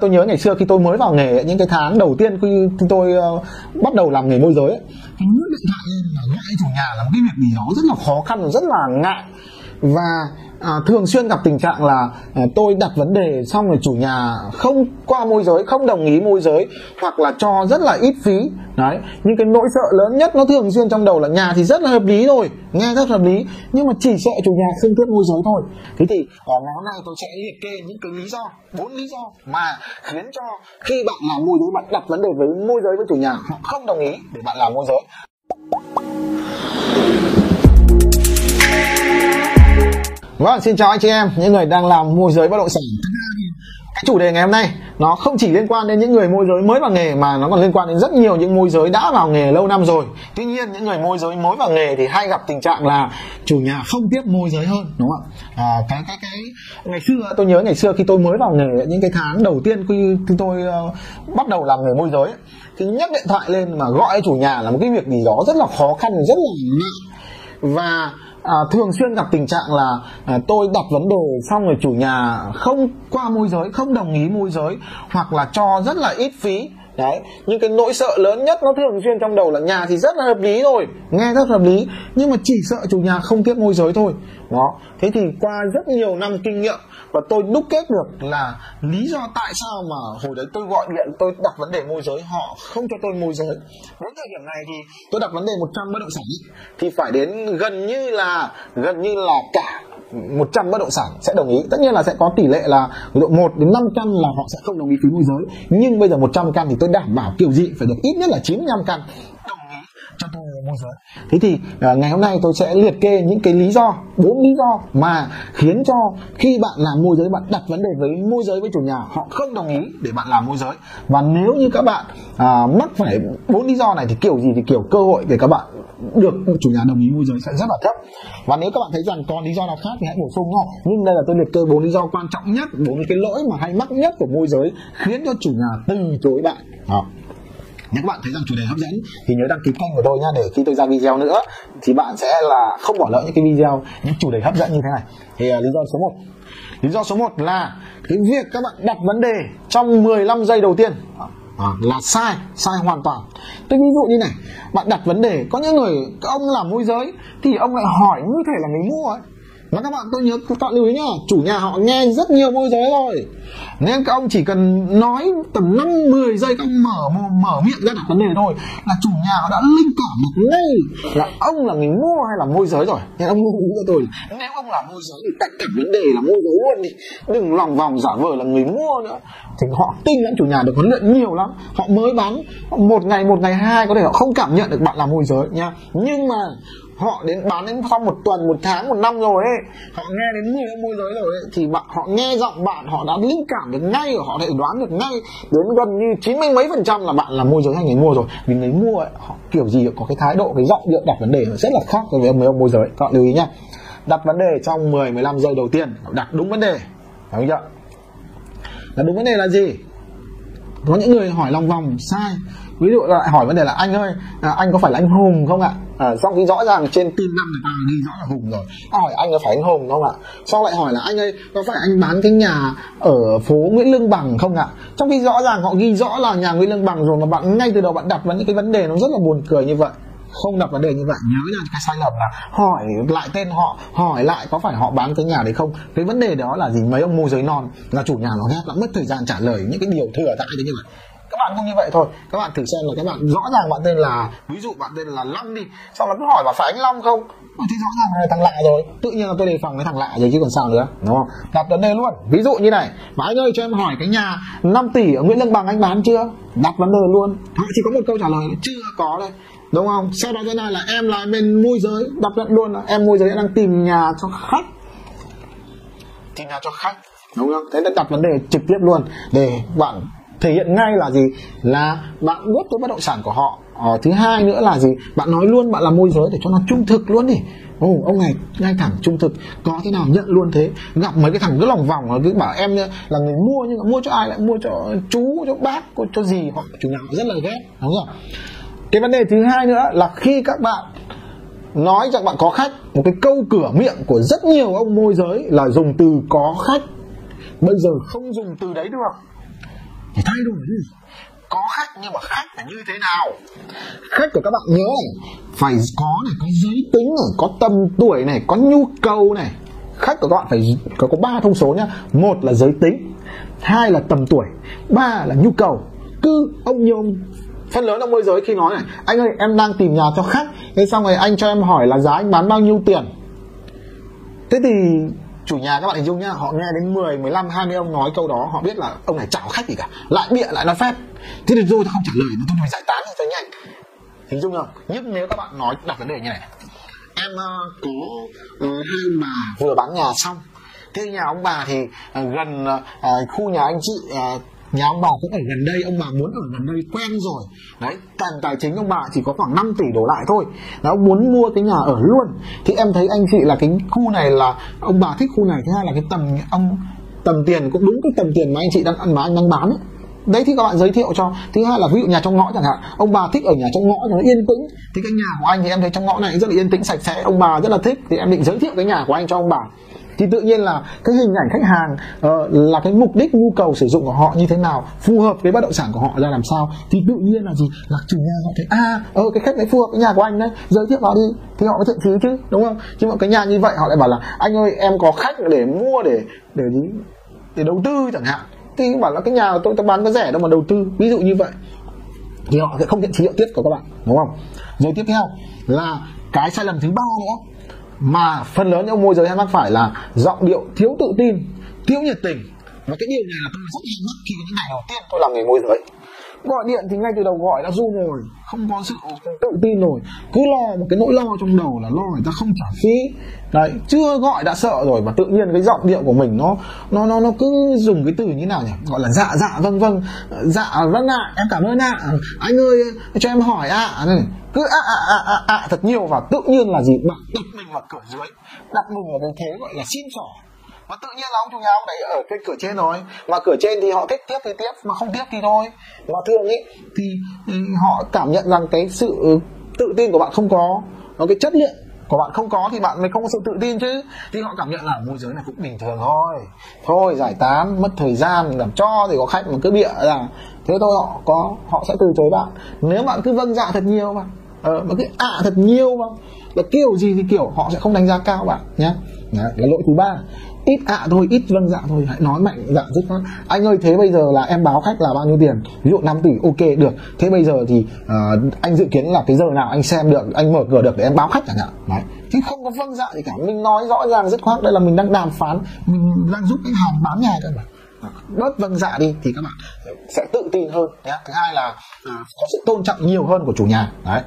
tôi nhớ ngày xưa khi tôi mới vào nghề những cái tháng đầu tiên khi tôi uh, bắt đầu làm nghề môi giới ấy, thì điện thoại là gọi chủ nhà là một cái việc gì đó rất là khó khăn rất là ngại. Và à, thường xuyên gặp tình trạng là à, tôi đặt vấn đề xong rồi chủ nhà không qua môi giới không đồng ý môi giới hoặc là cho rất là ít phí. Đấy nhưng cái nỗi sợ lớn nhất nó thường xuyên trong đầu là nhà thì rất là hợp lý rồi nghe rất hợp lý nhưng mà chỉ sợ chủ nhà không tiếp môi giới thôi. Thế thì ở ngày hôm nay tôi sẽ liệt kê những cái lý do bốn lý do mà khiến cho khi bạn làm môi giới bạn đặt vấn đề với môi giới với chủ nhà họ không đồng ý để bạn làm môi giới. Vâng, xin chào anh chị em, những người đang làm môi giới bất động sản. Cái chủ đề ngày hôm nay nó không chỉ liên quan đến những người môi giới mới vào nghề mà nó còn liên quan đến rất nhiều những môi giới đã vào nghề lâu năm rồi. Tuy nhiên những người môi giới mới vào nghề thì hay gặp tình trạng là chủ nhà không tiếp môi giới hơn, đúng không ạ? À, cái cái cái ngày xưa tôi nhớ ngày xưa khi tôi mới vào nghề những cái tháng đầu tiên khi, khi tôi uh, bắt đầu làm nghề môi giới thì nhấc điện thoại lên mà gọi chủ nhà là một cái việc gì đó rất là khó khăn rất là nặng và à, thường xuyên gặp tình trạng là à, tôi đặt vấn đề xong rồi chủ nhà không qua môi giới không đồng ý môi giới hoặc là cho rất là ít phí đấy, nhưng cái nỗi sợ lớn nhất nó thường xuyên trong đầu là nhà thì rất là hợp lý rồi, nghe rất hợp lý, nhưng mà chỉ sợ chủ nhà không tiếp môi giới thôi. Đó, thế thì qua rất nhiều năm kinh nghiệm và tôi đúc kết được là lý do tại sao mà hồi đấy tôi gọi điện, tôi đặt vấn đề môi giới, họ không cho tôi môi giới. Đến thời điểm này thì tôi đặt vấn đề 100 bất động sản thì phải đến gần như là, gần như là cả 100 bất động sản sẽ đồng ý. Tất nhiên là sẽ có tỷ lệ là độ 1 đến 5 căn là họ sẽ không đồng ý phí môi giới. Nhưng bây giờ 100 căn thì tôi đảm bảo kiểu gì? Phải được ít nhất là 95 căn cho tôi môi giới thế thì uh, ngày hôm nay tôi sẽ liệt kê những cái lý do bốn lý do mà khiến cho khi bạn làm môi giới bạn đặt vấn đề với môi giới với chủ nhà họ không đồng ý để bạn làm môi giới. Và nếu như các bạn uh, mắc phải bốn lý do này thì kiểu gì thì kiểu cơ hội để các bạn được chủ nhà đồng ý môi giới sẽ rất là thấp. Và nếu các bạn thấy rằng còn lý do nào khác thì hãy bổ sung nha nhưng đây là tôi liệt kê bốn lý do quan trọng nhất bốn cái lỗi mà hay mắc nhất của môi giới khiến cho chủ nhà từ chối bạn. Đó nếu các bạn thấy rằng chủ đề hấp dẫn thì nhớ đăng ký kênh của tôi nha để khi tôi ra video nữa thì bạn sẽ là không bỏ lỡ những cái video những chủ đề hấp dẫn như thế này. Thì uh, lý do số 1 lý do số 1 là cái việc các bạn đặt vấn đề trong 15 giây đầu tiên. À, là sai sai hoàn toàn. Tôi ví dụ như này bạn đặt vấn đề có những người ông làm môi giới thì ông lại hỏi như thể là người mua ấy và các bạn tôi nhớ, các bạn lưu ý nhá, chủ nhà họ nghe rất nhiều môi giới rồi. Nên các ông chỉ cần nói tầm 5 10 giây, các ông mở mở miệng ra đặt vấn đề thôi là chủ nhà họ đã linh cảm được ngay là ông là người mua hay là môi giới rồi. Nên ông lưu ý cho tôi nếu ông là môi giới thì tất cả vấn đề là môi giới luôn đi. Đừng lòng vòng giả vờ là người mua nữa. Thì họ tin lắm, chủ nhà được huấn luyện nhiều lắm. Họ mới bán một ngày một ngày hai có thể họ không cảm nhận được bạn là môi giới nha nhưng mà họ đến bán đến sau một tuần một tháng một năm rồi ấy. Họ nghe đến người đã môi giới rồi ấy thì bạn họ nghe giọng bạn họ đã linh cảm được ngay họ thể đoán được ngay. Đến gần như chín mươi mấy phần trăm là bạn là môi giới hay người mua rồi. Vì người mua ấy họ kiểu gì có cái thái độ cái giọng điệu đặt vấn đề rất là khác với mấy ông môi giới. Các bạn lưu ý nhá. Đặt vấn đề trong 10 15 giây đầu tiên đặt đúng vấn đề. Hiểu chưa? Đặt đúng vấn đề là gì? Có những người hỏi lòng vòng sai. Ví dụ lại hỏi vấn đề là anh ơi à, anh có phải là anh hùng không ạ? À, trong khi rõ ràng trên tin năm người ta ghi rõ là hùng rồi. Hỏi anh có phải anh hùng không ạ? Sau lại hỏi là anh ơi có phải anh bán cái nhà ở phố nguyễn lương bằng không ạ? Trong khi rõ ràng họ ghi rõ là nhà nguyễn lương bằng rồi mà bạn ngay từ đầu bạn đặt vấn cái vấn đề nó rất là buồn cười như vậy. Không đặt vấn đề như vậy nhớ là cái sai lầm là hỏi lại tên họ hỏi lại có phải họ bán cái nhà đấy không? Cái vấn đề đó là gì? Mấy ông môi giới non là chủ nhà nó ghét lắm mất thời gian trả lời những cái điều thừa tại như vậy các bạn cũng như vậy thôi. Các bạn thử xem là các bạn rõ ràng bạn tên là, ví dụ bạn tên là long đi. Sau đó cứ hỏi bảo phải anh long không? Thì rõ ràng là thằng lạ rồi. Tự nhiên là tôi đề phòng cái thằng lạ rồi chứ còn sao nữa, đúng không? Đặt vấn đề luôn. Ví dụ như này, mà anh ơi, cho em hỏi cái nhà 5 tỷ ở nguyễn lương bằng anh bán chưa? Đặt vấn đề luôn. Họ chỉ có một câu trả lời chưa có đây đúng không? Sau đó cái này là em là bên môi giới đặt nhận luôn. Là em môi giới đang tìm nhà cho khách. Tìm nhà cho khách, đúng không? Thế đã đặt vấn đề trực tiếp luôn để bạn thể hiện ngay là gì? Là bạn biết cái bất động sản của họ. Ờ, thứ hai nữa là gì? Bạn nói luôn bạn là môi giới để cho nó trung thực luôn đi. Ồ, ông này ngay thẳng trung thực. Có thế nào nhận luôn thế? Gặp mấy cái thằng cứ lòng vòng cứ bảo em là người mua nhưng mà mua cho ai lại mua cho chú cho bác cho gì? Họ chủ nhà họ rất là ghét đúng không? Cái vấn đề thứ hai nữa là khi các bạn nói rằng bạn có khách một cái câu cửa miệng của rất nhiều ông môi giới là dùng từ có khách. Bây giờ không dùng từ đấy được phải thay đổi đi. Có khách nhưng mà khách là như thế nào? Khách của các bạn nhớ này phải có này có giới tính này có tầm tuổi này có nhu cầu này. Khách của các bạn phải có có ba thông số nhá. Một là giới tính hai là tầm tuổi ba là nhu cầu. Cứ ông nhiều phần lớn ông môi giới khi nói này anh ơi em đang tìm nhà cho khách thế xong rồi anh cho em hỏi là giá anh bán bao nhiêu tiền? Thế thì chủ nhà các bạn hình dung nhá họ nghe đến 10, 15, 20 ông nói câu đó họ biết là ông này chào khách gì cả lại bịa lại nói phép. Thế thì tôi không trả lời tôi phải giải tán cho nhanh. Hình dung không? Nhưng nếu các bạn nói đặt vấn đề như này em uh, có uh, hai bà vừa bán nhà xong. Thế nhà ông bà thì uh, gần uh, khu nhà anh chị uh, nhà ông bà cũng ở gần đây, ông bà muốn ở gần đây quen rồi. Đấy càng tài chính ông bà chỉ có khoảng 5 tỷ đổ lại thôi. Đó ông muốn mua cái nhà ở luôn. Thì em thấy anh chị là cái khu này là, ông bà thích khu này, thứ hai là cái tầm, ông, tầm tiền cũng đúng cái tầm tiền mà anh chị đang, mà anh đang bán ấy. Đấy, thì các bạn giới thiệu cho. Thứ hai là ví dụ nhà trong ngõ chẳng hạn, ông bà thích ở nhà trong ngõ cho nó yên tĩnh. Thì cái nhà của anh thì em thấy trong ngõ này rất là yên tĩnh, sạch sẽ, ông bà rất là thích. Thì em định giới thiệu cái nhà của anh cho ông bà thì tự nhiên là cái hình ảnh khách hàng uh, là cái mục đích nhu cầu sử dụng của họ như thế nào phù hợp với bất động sản của họ ra làm sao. Thì tự nhiên là gì? Là chủ nhà họ thấy à ờ cái khách đấy phù hợp với nhà của anh đấy giới thiệu vào đi. Thì họ mới thiện chí chứ đúng không? Chứ mà cái nhà như vậy họ lại bảo là anh ơi em có khách để mua để để để đầu tư chẳng hạn. Thì bảo là cái nhà của tôi tôi bán có rẻ đâu mà đầu tư. Ví dụ như vậy. Thì họ sẽ không thiện trí hiệu tiếp của các bạn đúng không? Rồi tiếp theo là cái sai lầm thứ ba nữa mà phần lớn những môi giới hay mắc phải là giọng điệu thiếu tự tin, thiếu nhiệt tình. Và cái điều này là tôi rất hay mắc khi những ngày đầu tiên tôi làm nghề môi giới gọi điện thì ngay từ đầu gọi đã run rồi không có sự tự tin rồi. Cứ lo một cái nỗi lo trong đầu là lo người ta không trả phí. Đấy chưa gọi đã sợ rồi mà tự nhiên cái giọng điệu của mình nó nó nó nó cứ dùng cái từ như nào nhỉ? Gọi là dạ dạ vâng vâng. Dạ vâng ạ à, em cảm ơn ạ. À. anh ơi cho em hỏi ạ. À. cứ ạ ạ ạ ạ thật nhiều và tự nhiên là gì? Bạn đặt mình vào cửa dưới đặt mình vào cái thế gọi là xin xỏ và tự nhiên là ông chủ nhà ông đấy ở trên cửa trên rồi. Mà cửa trên thì họ thích tiếp thì tiếp mà không tiếp thì thôi. Mà thường ấy thì ừ, họ cảm nhận rằng cái sự tự tin của bạn không có nó cái chất lượng của bạn không có thì bạn mới không có sự tự tin chứ. Thì họ cảm nhận là môi giới này cũng bình thường thôi. Thôi giải tán mất thời gian làm cho thì có khách mà cứ bịa là thế thôi họ có họ sẽ từ chối bạn. Nếu bạn cứ vâng dạ thật nhiều mà ờ, mà cứ ạ à thật nhiều mà là kiểu gì thì kiểu họ sẽ không đánh giá cao bạn nhé cái lỗi thứ ba. Ít ạ à thôi ít vâng dạ thôi. Hãy nói mạnh dạ dứt khoát anh ơi thế bây giờ là em báo khách là bao nhiêu tiền? Ví dụ 5 tỷ ok được. Thế bây giờ thì uh, anh dự kiến là cái giờ nào anh xem được anh mở cửa được để em báo khách chẳng hạn. Đấy. Chứ không có vâng dạ gì cả. Mình nói rõ ràng dứt khoát. Đây là mình đang đàm phán mình đang giúp khách hàng bán nhà các bạn ờ, bớt vâng dạ đi thì các bạn sẽ tự tin hơn nhé thứ hai là uh, có sự tôn trọng nhiều hơn của chủ nhà. Đấy.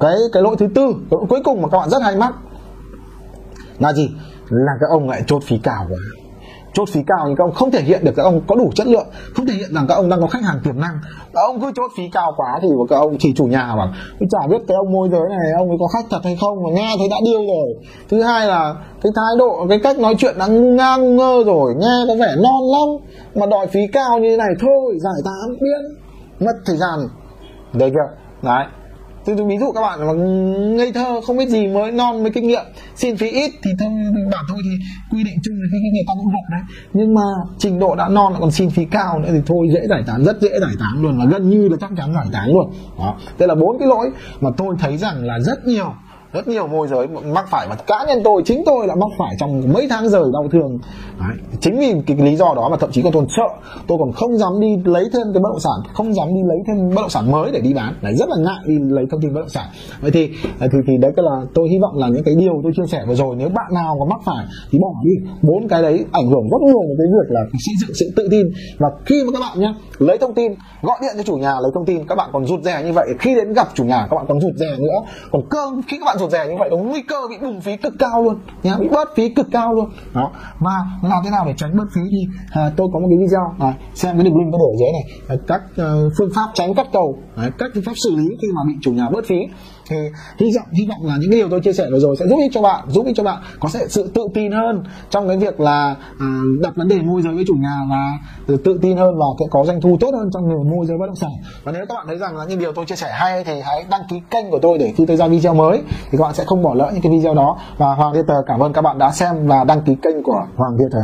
Cái cái lỗi thứ tư cái lỗi cuối cùng mà các bạn rất hay mắc là gì? Là các ông lại chốt phí cao quá. Chốt phí cao nhưng các ông không thể hiện được các ông có đủ chất lượng, không thể hiện rằng các ông đang có khách hàng tiềm năng. Các ông cứ chốt phí cao quá thì các ông chỉ chủ nhà mà chả biết cái ông môi giới này ông ấy có khách thật hay không, mà nghe thấy đã điêu rồi. Thứ hai là cái thái độ, cái cách nói chuyện đã ngu ngang ngơ rồi, nghe có vẻ non lắm, mà đòi phí cao như thế này thôi, giải tán biến mất thời gian. Được chưa? Đấy tôi, tôi ví dụ các bạn mà ngây thơ không biết gì mới non mới kinh nghiệm xin phí ít thì thôi bảo tôi thì quy định chung là cái người ta cũng học đấy. Nhưng mà trình độ đã non lại còn xin phí cao nữa thì thôi dễ giải tán rất dễ giải tán luôn và gần như là chắc chắn giải tán luôn. Đó. Đây là bốn cái lỗi mà tôi thấy rằng là rất nhiều rất nhiều môi giới mắc phải và cá nhân tôi chính tôi đã mắc phải trong mấy tháng rời đau thương. Đấy. chính vì cái lý do đó mà thậm chí còn tôi sợ. Tôi còn không dám đi lấy thêm cái bất động sản không dám đi lấy thêm bất động sản mới để đi bán. Đấy, rất là ngại đi lấy thông tin bất động sản. Vậy thì à, thì thì đấy là tôi hy vọng là những cái điều tôi chia sẻ vừa rồi nếu bạn nào có mắc phải thì bỏ đi. Bốn cái đấy ảnh hưởng rất nhiều đến cái việc là xây dựng sự tự tin. Và khi mà các bạn nhé lấy thông tin gọi điện cho chủ nhà lấy thông tin các bạn còn rụt rè như vậy. Khi đến gặp chủ nhà các bạn còn rụt rè nữa. Còn cơ khi các bạn rụt rè như vậy nó nguy cơ bị bùng phí cực cao luôn. Nhá bị bớt phí cực cao luôn. Đó. Và làm thế nào để tránh bớt phí thì à, tôi có một cái video. À, xem cái đường link tôi để ở dưới này. À, các uh, phương pháp tránh cắt cầu. Đấy, các phương pháp xử lý khi mà bị chủ nhà bớt phí. Thì hy vọng hy vọng là những điều tôi chia sẻ vừa rồi sẽ giúp ích cho bạn giúp ích cho bạn có sẽ sự tự tin hơn trong cái việc là uh, đặt vấn đề môi giới với chủ nhà và tự tin hơn và sẽ có doanh thu tốt hơn trong việc môi giới bất động sản. Và nếu các bạn thấy rằng là những điều tôi chia sẻ hay thì hãy đăng ký kênh của tôi để khi tôi ra video mới thì các bạn sẽ không bỏ lỡ những cái video đó. Và Hoàng Theater cảm ơn các bạn đã xem và đăng ký kênh của Hoàng Theater